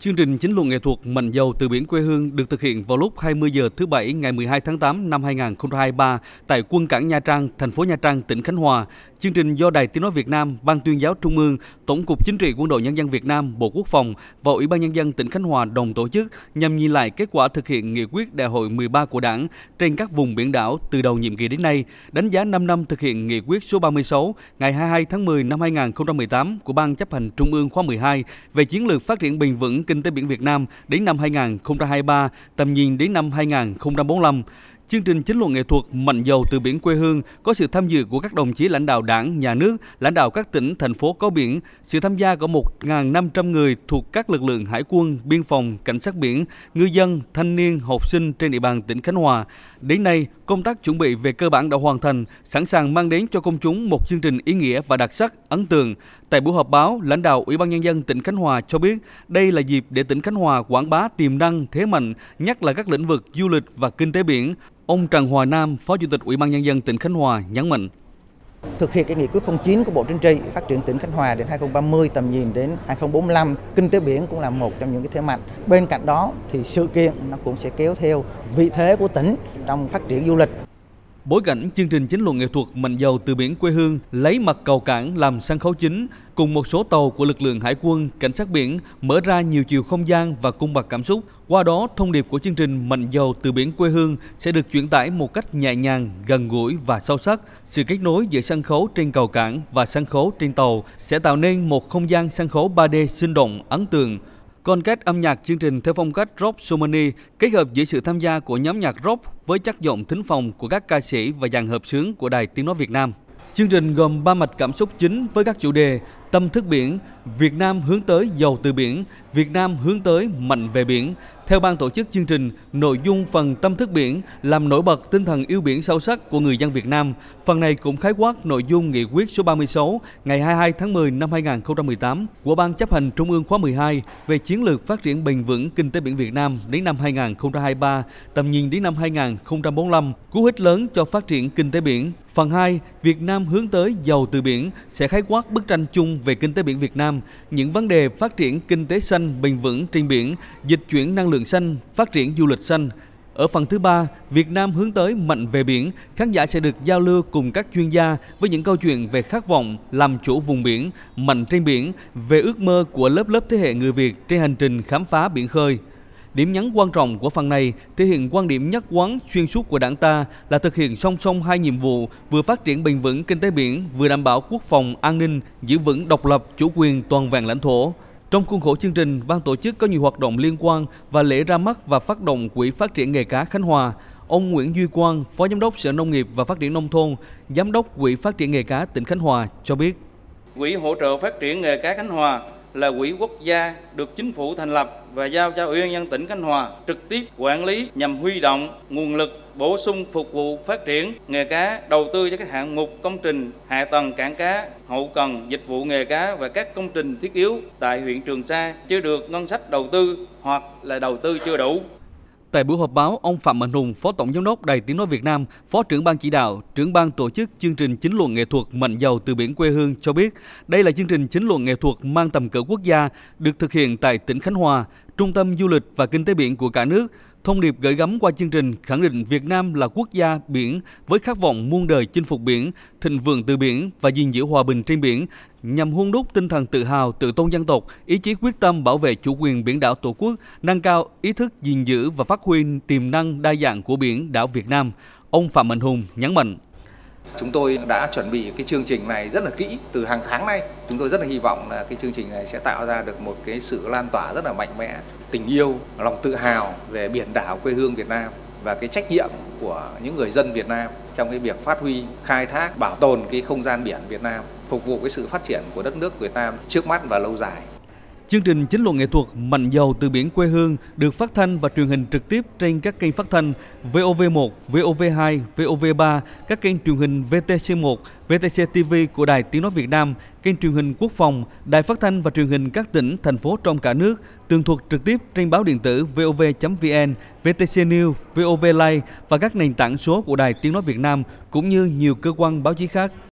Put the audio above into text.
Chương trình chính luận nghệ thuật Mạnh dầu từ biển quê hương được thực hiện vào lúc 20 giờ thứ Bảy ngày 12 tháng 8 năm 2023 tại quân cảng Nha Trang, thành phố Nha Trang, tỉnh Khánh Hòa. Chương trình do Đài Tiếng Nói Việt Nam, Ban tuyên giáo Trung ương, Tổng cục Chính trị Quân đội Nhân dân Việt Nam, Bộ Quốc phòng và Ủy ban Nhân dân tỉnh Khánh Hòa đồng tổ chức nhằm nhìn lại kết quả thực hiện nghị quyết đại hội 13 của Đảng trên các vùng biển đảo từ đầu nhiệm kỳ đến nay, đánh giá 5 năm thực hiện nghị quyết số 36 ngày 22 tháng 10 năm 2018 của Ban chấp hành Trung ương khóa 12 về chiến lược phát triển bền vững kinh tế biển Việt Nam đến năm 2023, tầm nhìn đến năm 2045. Chương trình chính luận nghệ thuật Mạnh dầu từ biển quê hương có sự tham dự của các đồng chí lãnh đạo đảng, nhà nước, lãnh đạo các tỉnh, thành phố có biển, sự tham gia của 1.500 người thuộc các lực lượng hải quân, biên phòng, cảnh sát biển, ngư dân, thanh niên, học sinh trên địa bàn tỉnh Khánh Hòa. Đến nay, công tác chuẩn bị về cơ bản đã hoàn thành, sẵn sàng mang đến cho công chúng một chương trình ý nghĩa và đặc sắc, ấn tượng. Tại buổi họp báo, lãnh đạo Ủy ban Nhân dân tỉnh Khánh Hòa cho biết đây là dịp để tỉnh Khánh Hòa quảng bá tiềm năng, thế mạnh, nhất là các lĩnh vực du lịch và kinh tế biển. Ông Trần Hòa Nam, Phó Chủ tịch Ủy ban Nhân dân tỉnh Khánh Hòa nhấn mạnh. Thực hiện cái nghị quyết 09 của Bộ Chính trị phát triển tỉnh Khánh Hòa đến 2030 tầm nhìn đến 2045, kinh tế biển cũng là một trong những cái thế mạnh. Bên cạnh đó thì sự kiện nó cũng sẽ kéo theo vị thế của tỉnh trong phát triển du lịch. Bối cảnh chương trình chính luận nghệ thuật Mạnh dầu từ biển quê hương lấy mặt cầu cảng làm sân khấu chính cùng một số tàu của lực lượng hải quân, cảnh sát biển mở ra nhiều chiều không gian và cung bậc cảm xúc. Qua đó, thông điệp của chương trình Mạnh dầu từ biển quê hương sẽ được truyền tải một cách nhẹ nhàng, gần gũi và sâu sắc. Sự kết nối giữa sân khấu trên cầu cảng và sân khấu trên tàu sẽ tạo nên một không gian sân khấu 3D sinh động, ấn tượng, con kết âm nhạc chương trình theo phong cách rock Sumani kết hợp giữa sự tham gia của nhóm nhạc rock với chất giọng thính phòng của các ca sĩ và dàn hợp xướng của Đài Tiếng Nói Việt Nam. Chương trình gồm ba mạch cảm xúc chính với các chủ đề tâm thức biển, Việt Nam hướng tới giàu từ biển, Việt Nam hướng tới mạnh về biển. Theo ban tổ chức chương trình, nội dung phần tâm thức biển làm nổi bật tinh thần yêu biển sâu sắc của người dân Việt Nam. Phần này cũng khái quát nội dung nghị quyết số 36 ngày 22 tháng 10 năm 2018 của Ban chấp hành Trung ương khóa 12 về chiến lược phát triển bền vững kinh tế biển Việt Nam đến năm 2023, tầm nhìn đến năm 2045, cú hích lớn cho phát triển kinh tế biển. Phần 2, Việt Nam hướng tới giàu từ biển sẽ khái quát bức tranh chung về kinh tế biển Việt Nam, những vấn đề phát triển kinh tế xanh bền vững trên biển, dịch chuyển năng lượng xanh, phát triển du lịch xanh. Ở phần thứ ba, Việt Nam hướng tới mạnh về biển, khán giả sẽ được giao lưu cùng các chuyên gia với những câu chuyện về khát vọng làm chủ vùng biển, mạnh trên biển, về ước mơ của lớp lớp thế hệ người Việt trên hành trình khám phá biển khơi. Điểm nhấn quan trọng của phần này thể hiện quan điểm nhất quán xuyên suốt của đảng ta là thực hiện song song hai nhiệm vụ vừa phát triển bền vững kinh tế biển, vừa đảm bảo quốc phòng, an ninh, giữ vững độc lập, chủ quyền toàn vẹn lãnh thổ. Trong khuôn khổ chương trình, ban tổ chức có nhiều hoạt động liên quan và lễ ra mắt và phát động Quỹ phát triển nghề cá Khánh Hòa. Ông Nguyễn Duy Quang, Phó Giám đốc Sở Nông nghiệp và Phát triển Nông thôn, Giám đốc Quỹ phát triển nghề cá tỉnh Khánh Hòa cho biết. Quỹ hỗ trợ phát triển nghề cá Khánh Hòa là quỹ quốc gia được chính phủ thành lập và giao cho Ủy ban nhân tỉnh Khánh Hòa trực tiếp quản lý nhằm huy động nguồn lực bổ sung phục vụ phát triển nghề cá, đầu tư cho các hạng mục công trình hạ tầng cảng cá, hậu cần dịch vụ nghề cá và các công trình thiết yếu tại huyện Trường Sa chưa được ngân sách đầu tư hoặc là đầu tư chưa đủ. Tại buổi họp báo, ông Phạm Mạnh Hùng, Phó Tổng Giám đốc Đài Tiếng Nói Việt Nam, Phó trưởng ban chỉ đạo, trưởng ban tổ chức chương trình chính luận nghệ thuật Mạnh giàu từ biển quê hương cho biết, đây là chương trình chính luận nghệ thuật mang tầm cỡ quốc gia, được thực hiện tại tỉnh Khánh Hòa, trung tâm du lịch và kinh tế biển của cả nước, Thông điệp gửi gắm qua chương trình khẳng định Việt Nam là quốc gia biển với khát vọng muôn đời chinh phục biển, thịnh vượng từ biển và gìn giữ hòa bình trên biển, nhằm huân đúc tinh thần tự hào, tự tôn dân tộc, ý chí quyết tâm bảo vệ chủ quyền biển đảo Tổ quốc, nâng cao ý thức gìn giữ và phát huy tiềm năng đa dạng của biển đảo Việt Nam. Ông Phạm Mạnh Hùng nhấn mạnh. Chúng tôi đã chuẩn bị cái chương trình này rất là kỹ từ hàng tháng nay. Chúng tôi rất là hy vọng là cái chương trình này sẽ tạo ra được một cái sự lan tỏa rất là mạnh mẽ, tình yêu, lòng tự hào về biển đảo quê hương Việt Nam và cái trách nhiệm của những người dân Việt Nam trong cái việc phát huy, khai thác, bảo tồn cái không gian biển Việt Nam, phục vụ cái sự phát triển của đất nước Việt Nam trước mắt và lâu dài. Chương trình chính luận nghệ thuật Mạnh dầu từ biển quê hương được phát thanh và truyền hình trực tiếp trên các kênh phát thanh VOV1, VOV2, VOV3, các kênh truyền hình VTC1, VTC TV của Đài Tiếng Nói Việt Nam, kênh truyền hình Quốc phòng, Đài phát thanh và truyền hình các tỉnh, thành phố trong cả nước, tường thuật trực tiếp trên báo điện tử vov.vn, VTC News, VOV Live và các nền tảng số của Đài Tiếng Nói Việt Nam cũng như nhiều cơ quan báo chí khác.